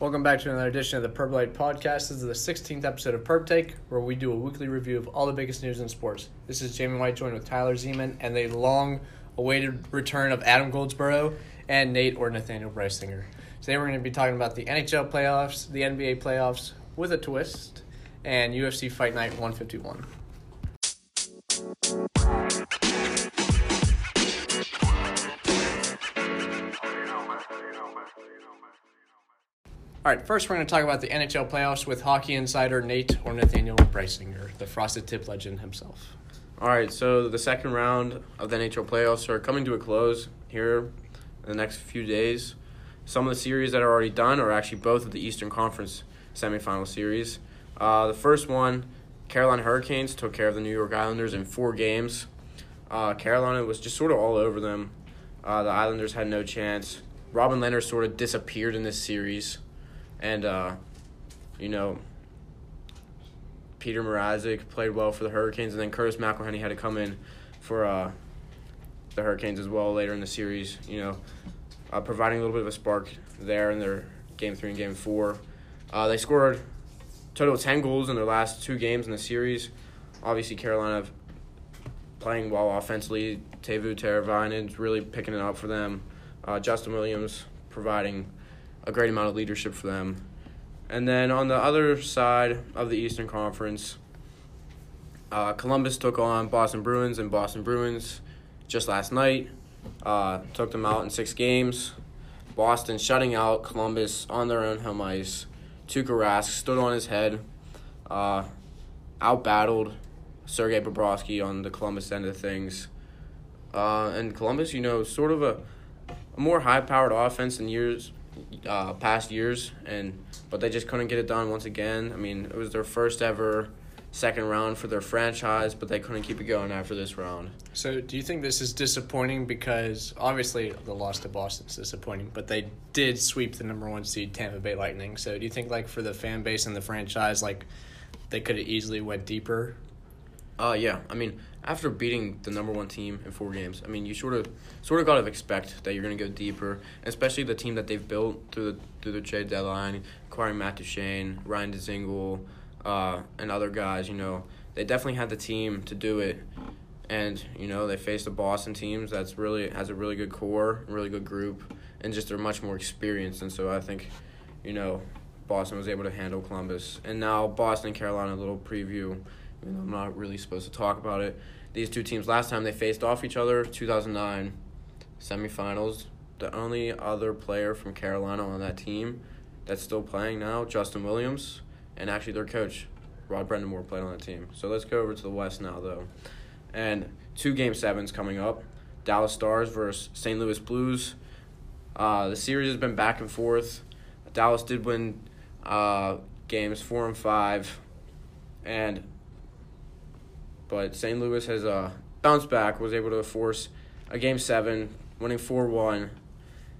Welcome back to another edition of the Perb Light Podcast. This is the 16th episode of Perb Take, where we do a weekly review of all the biggest news in sports. This is Jamie White joined with Tyler Zeman and the long awaited return of Adam Goldsboro and Nate or Nathaniel Brysinger. Today we're going to be talking about the NHL playoffs, the NBA playoffs with a twist, and UFC Fight Night 151. All right, first we're going to talk about the NHL playoffs with hockey insider Nate or Nathaniel Brysinger, the frosted tip legend himself. All right, so the second round of the NHL playoffs are coming to a close here in the next few days. Some of the series that are already done are actually both of the Eastern Conference semifinal series. Uh, the first one, Carolina Hurricanes took care of the New York Islanders in four games. Uh, Carolina was just sort of all over them. Uh, the Islanders had no chance. Robin Lehner sort of disappeared in this series, and uh, you know Peter Mrazek played well for the Hurricanes, and then Curtis McElhinney had to come in for uh, the Hurricanes as well later in the series. You know, uh, providing a little bit of a spark there in their game three and game four. Uh, they scored total of ten goals in their last two games in the series. Obviously, Carolina playing well offensively. Teuvo Teravainen's really picking it up for them. Uh, Justin Williams providing a great amount of leadership for them. And then on the other side of the Eastern Conference, uh, Columbus took on Boston Bruins, and Boston Bruins just last night uh, took them out in six games. Boston shutting out Columbus on their own home ice. Tuukka Rask stood on his head, uh, outbattled Sergei Bobrovsky on the Columbus end of things. Uh, and Columbus, you know, sort of a, a more high-powered offense than years uh, past years, and but they just couldn't get it done once again. I mean, it was their first ever second round for their franchise, but they couldn't keep it going after this round. So, do you think this is disappointing? Because obviously the loss to Boston is disappointing, but they did sweep the number one seed Tampa Bay Lightning. So, do you think like for the fan base and the franchise, like they could have easily went deeper? Uh, yeah. I mean, after beating the number one team in four games, I mean, you sort of sort of got to expect that you're going to go deeper, especially the team that they've built through the through the trade deadline, acquiring Matt Duchene, Ryan Dzingel, uh, and other guys. You know, they definitely had the team to do it, and you know they faced the Boston teams that's really has a really good core, really good group, and just they're much more experienced. And so I think, you know, Boston was able to handle Columbus, and now Boston Carolina. A little preview. I'm not really supposed to talk about it. These two teams last time they faced off each other, 2009 semifinals. The only other player from Carolina on that team that's still playing now, Justin Williams, and actually their coach, Rod Brind'Amour, played on that team. So let's go over to the West now, though. And two game sevens coming up Dallas Stars versus St. Louis Blues. Uh, the series has been back and forth. Dallas did win uh, games four and five, and but St. Louis has uh, bounced back, was able to force a game seven, winning 4 1.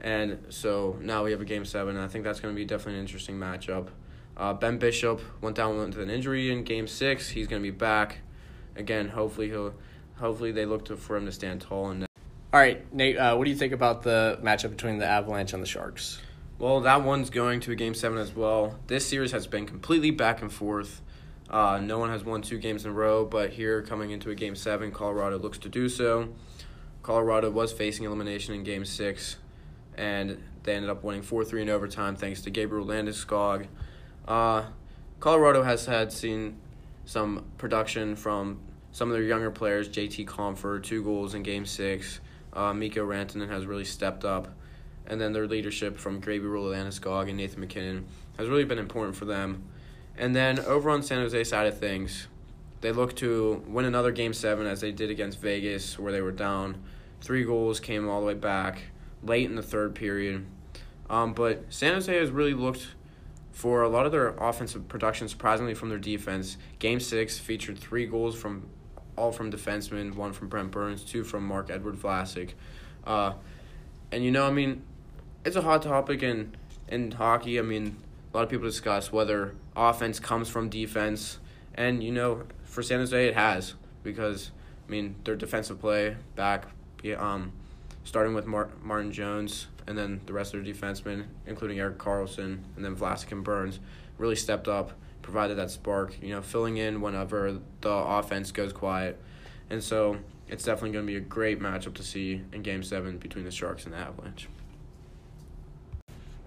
And so now we have a game seven. And I think that's going to be definitely an interesting matchup. Uh, ben Bishop went down with an injury in game six. He's going to be back. Again, hopefully he'll, hopefully they look to, for him to stand tall. And All right, Nate, uh, what do you think about the matchup between the Avalanche and the Sharks? well, that one's going to a game seven as well. This series has been completely back and forth. Uh, no one has won two games in a row, but here coming into a game seven, Colorado looks to do so. Colorado was facing elimination in game six, and they ended up winning 4 3 in overtime thanks to Gabriel Landeskog. Uh, Colorado has had seen some production from some of their younger players, JT Compher, two goals in game six. Uh, Mikko Rantanen has really stepped up. And then their leadership from Gabriel Landeskog and Nathan MacKinnon has really been important for them. And then over on San Jose side of things, they look to win another game seven as they did against Vegas, where they were down. Three goals came all the way back late in the third period. Um, but San Jose has really looked for a lot of their offensive production, surprisingly from their defense. Game six featured three goals from all from defensemen, one from Brent Burns, two from Marc-Edouard Vlasic. Uh, and you know, I mean, it's a hot topic in in hockey. I mean, a lot of people discuss whether offense comes from defense, and you know, for San Jose, it has because I mean their defensive play back, um, starting with Mar- Martin Jones and then the rest of their defensemen, including Erik Karlsson and then Vlasic and Burns, really stepped up, provided that spark. You know, filling in whenever the offense goes quiet, and so it's definitely going to be a great matchup to see in Game Seven between the Sharks and the Avalanche.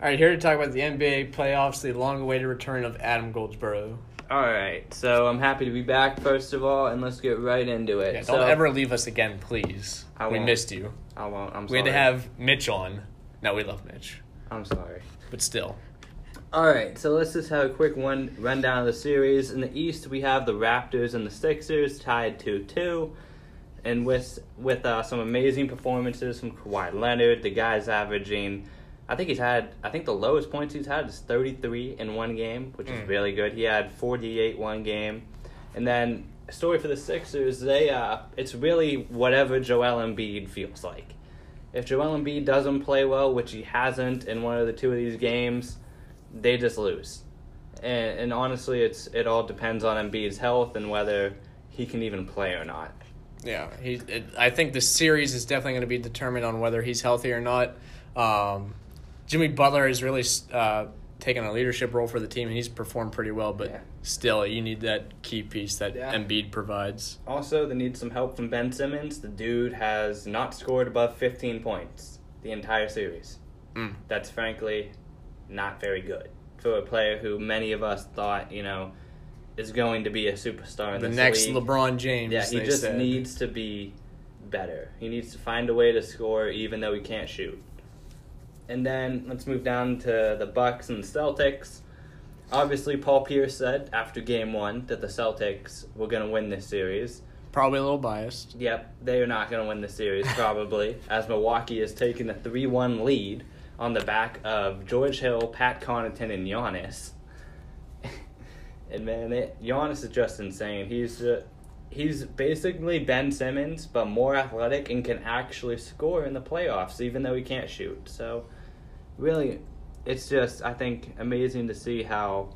All right, here to talk about the NBA playoffs, the long-awaited return of Adam Goldsboro. All right, so I'm happy to be back first of all, and let's get right into it. Yeah, don't so, ever leave us again, please. I we won't. missed you. I won't. I'm We sorry. had to have Mitch on. No, we love Mitch, I'm sorry. but still. All right, so let's just have a quick one rundown of the series. In the East, we have the Raptors and the Sixers tied two two, and with with uh, some amazing performances from Kawhi Leonard, the guy's averaging. I think he's had. I think the lowest points he's had is 33 in one game, which is Mm. really good. He had 48 one game, and then story for the Sixers. They uh, it's really whatever Joel Embiid feels like. If Joel Embiid doesn't play well, which he hasn't in one of the two of these games, they just lose. And, and honestly, it's it all depends on Embiid's health and whether he can even play or not. Yeah, he. It, I think the series is definitely going to be determined on whether he's healthy or not. Um, Jimmy Butler has really uh, taken a leadership role for the team, and he's performed pretty well. But Yeah. still, you need that key piece that Yeah. Embiid provides. Also, they need some help from Ben Simmons. The dude has not scored above 15 points the entire series. Mm. That's frankly not very good for a player who many of us thought, you know, is going to be a superstar in The next league. LeBron James. Yeah, he just said. needs to be better. He needs to find a way to score even though he can't shoot. And then let's move down to the Bucks and the Celtics. Obviously, Paul Pierce said after game one that the Celtics were going to win this series. probably a little biased. Yep, they are not going to win the series probably, as Milwaukee is taking a three-one lead on the back of George Hill, Pat Connaughton, and Giannis. and man, it, Giannis is just insane. He's uh, he's basically Ben Simmons, but more athletic and can actually score in the playoffs, even though he can't shoot. So, really, it's just I think amazing to see how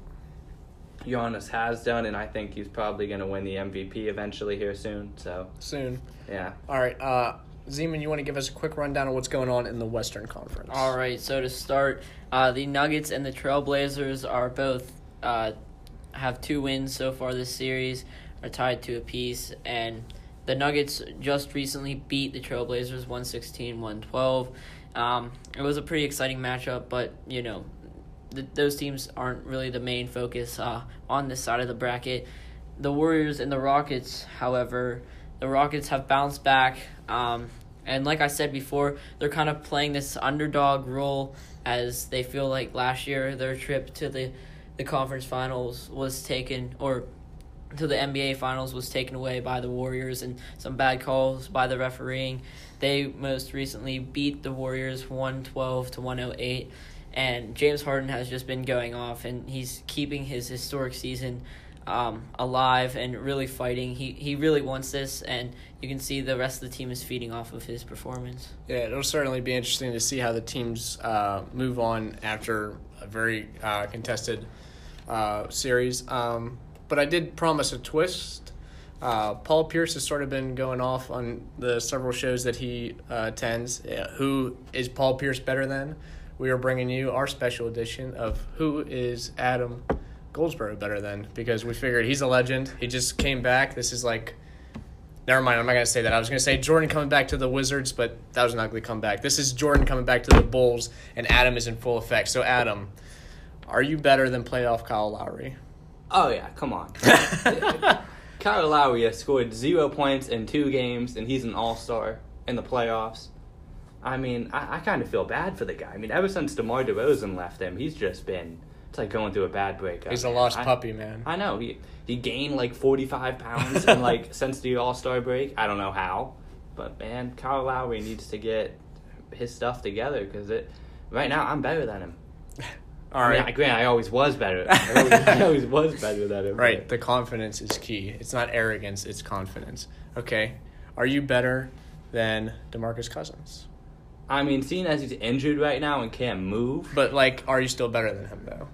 Giannis has done, and I think he's probably going to win the MVP eventually here soon. So, Soon. yeah. All right, uh, Zeman, you want to give us a quick rundown of what's going on in the Western Conference? All right, so to start, uh, the Nuggets and the Trailblazers are both uh, have two wins so far this series, are tied to a piece, and the Nuggets just recently beat the Trailblazers 116-112. Um, it was a pretty exciting matchup, but you know, th- those teams aren't really the main focus uh, on this side of the bracket. The Warriors and the Rockets, however, the Rockets have bounced back. Um, and like I said before, they're kind of playing this underdog role as they feel like last year their trip to the, the conference finals was taken, or to the NBA finals was taken away by the Warriors and some bad calls by the refereeing. They most recently beat the Warriors 112 to 108 and James Harden has just been going off and he's keeping his historic season um, alive and really fighting. He he really wants this and you can see the rest of the team is feeding off of his performance. Yeah, it'll certainly be interesting to see how the teams uh, move on after a very uh, contested uh, series. Um, but I did promise a twist. Uh, Paul Pierce has sort of been going off on the several shows that he uh, attends. Yeah, who is Paul Pierce better than? We are bringing you our special edition of Who is Adam Goldsboro better than? Because we figured he's a legend. He just came back. This is like Never mind, I'm not going to say that. I was going to say Jordan coming back to the Wizards, but that was an ugly comeback. This is Jordan coming back to the Bulls, and Adam is in full effect. So, Adam, are you better than playoff Kyle Lowry? Oh yeah, come on. Kyle Lowry has scored zero points in two games, and he's an All Star in the playoffs. I mean, I, I kind of feel bad for the guy. I mean, ever since DeMar DeRozan left him, he's just been it's like going through a bad breakup. He's a lost I- puppy, man. I know he he gained like forty five pounds and like since the All Star break. I don't know how, but man, Kyle Lowry needs to get his stuff together because it. Right now, I'm better than him. All I right. mean, I, granted, I always was better. I always, I always was better than him. Right. The confidence is key. It's not arrogance, it's confidence. Okay. Are you better than DeMarcus Cousins? I mean, seeing as he's injured right now and can't move, But, like, are you still better than him, though?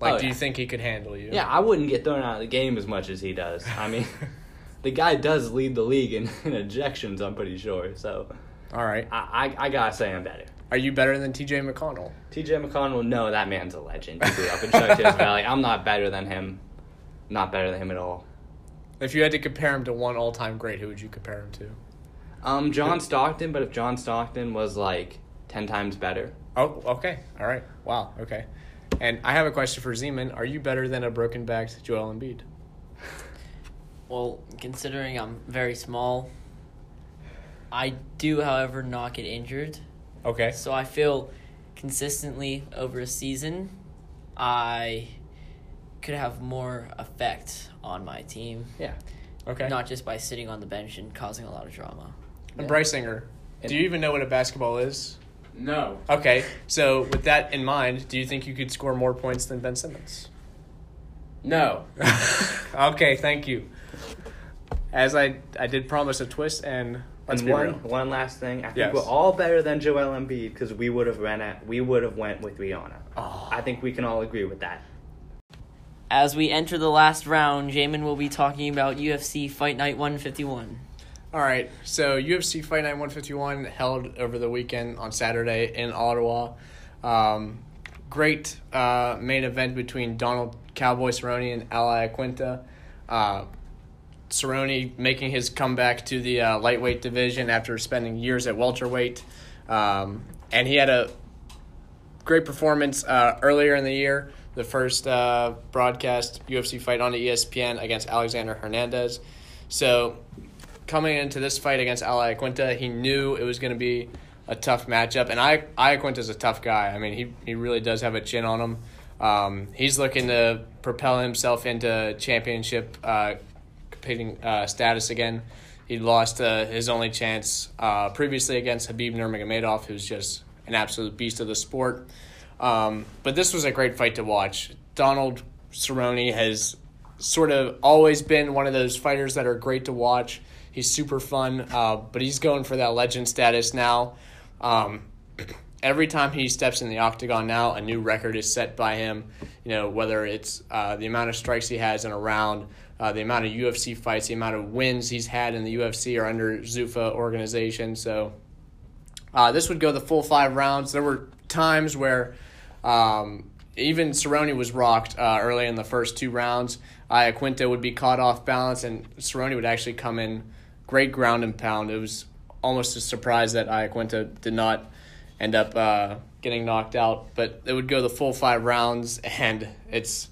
Like, Oh, do you think he could handle you? yeah, I wouldn't get thrown out of the game as much as he does. I mean, the guy does lead the league in, in ejections. I'm pretty sure. So, All right. I, I, I gotta say I'm better. Are you better than T.J. McConnell? TJ McConnell, no, that man's a legend. He grew up in Chuck Valley. I'm not better than him. Not better than him at all. If you had to compare him to one all-time great, who would you compare him to? Um, John Stockton, but if John Stockton was like ten times better, Oh, okay. All right. Wow. Okay. And I have a question for Zeman. Are you better than a broken-backed Joel Embiid? Well, considering I'm very small, I do, however, not get injured. Okay. So I feel consistently over a season, I could have more effect on my team, Yeah. Okay. not just by sitting on the bench and causing a lot of drama. And Brysinger, do you even know what a basketball is? No. Okay. So with that in mind, do you think you could score more points than Ben Simmons? No. okay. Thank you. As I I did promise a twist, and let's and be one real. one last thing, I think Yes. we're all better than Joel Embiid because we would have ran at we would have went with Rihanna. Oh. I think we can all agree with that. As we enter the last round, Jamin will be talking about UFC Fight Night 151. All right, so UFC Fight Night 151 held over the weekend on Saturday in Ottawa. Um, great uh, main event between Donald Cowboy Cerrone and Al Iaquinta. Uh, Cerrone making his comeback to the uh, lightweight division after spending years at welterweight, um, and he had a great performance uh, earlier in the year. The first uh, broadcast UFC fight on ESPN against Alexander Hernandez. So coming into this fight against Al Iaquinta, he knew it was going to be a tough matchup, and I I is a tough guy. I mean, he he really does have a chin on him. Um, he's looking to propel himself into championship uh, competing uh, status again. He lost uh, his only chance uh, previously against Khabib Nurmagomedov, who's just an absolute beast of the sport. Um, but this was a great fight to watch. Donald Cerrone has sort of always been one of those fighters that are great to watch. He's super fun, uh, but he's going for that legend status now. Um, every time he steps in the octagon now, a new record is set by him. You know, whether it's uh, the amount of strikes he has in a round, uh, the amount of UFC fights, the amount of wins he's had in the UFC or under Zuffa organization. So uh, this would go the full five rounds. There were times where um, even Cerrone was rocked uh, early in the first two rounds. Iaquinta would be caught off balance, and Cerrone would actually come in great ground and pound. It was almost a surprise that Iaquinta did not end up uh, getting knocked out, but it would go the full five rounds, and it's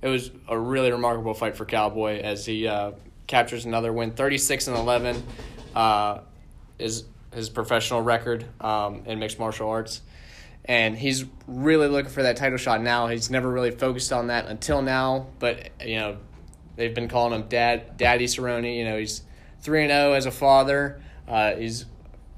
it was a really remarkable fight for Cowboy as he uh, captures another win, thirty six and eleven, uh, is his professional record um, in mixed martial arts, and he's really looking for that title shot now. He's never really focused on that until now, but you know they've been calling him Dad, Daddy Cerrone. You know he's three and zero as a father. Uh, he's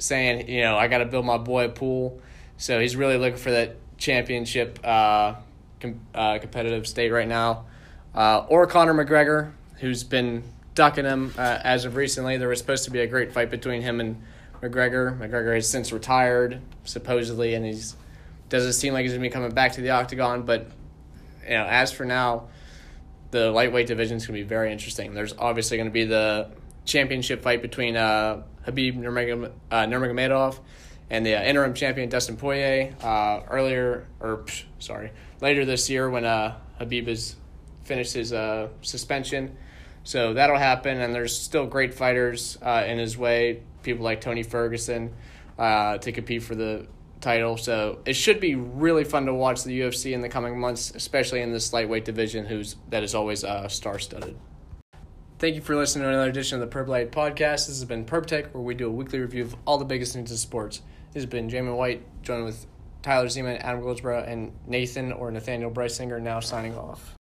saying you know I got to build my boy a pool, so he's really looking for that championship uh, com- uh, competitive state right now. Uh, or Conor McGregor, who's been ducking him uh, as of recently. There was supposed to be a great fight between him and McGregor. McGregor has since retired, supposedly, and he's doesn't seem like he's gonna be coming back to the octagon. But you know, as for now, the lightweight division is gonna be very interesting. There's obviously gonna be the championship fight between uh, Khabib Nurmagom- uh, Nurmagomedov and the uh, interim champion Dustin Poirier uh, earlier, or psh, sorry, later this year when uh, Khabib has finished his suspension. So that'll happen, and there's still great fighters in his way. People like Tony Ferguson uh, to compete for the title. So it should be really fun to watch the UFC in the coming months, especially in this lightweight division, who's that is always uh, star-studded. Thank you for listening to another edition of the Perp Light Podcast. This has been Perp Tech, where we do a weekly review of all the biggest news in sports. This has been Jamin White, joined with Tyler Zeman, Adam Goldsborough, and Nathan or Nathaniel Breisinger now signing off.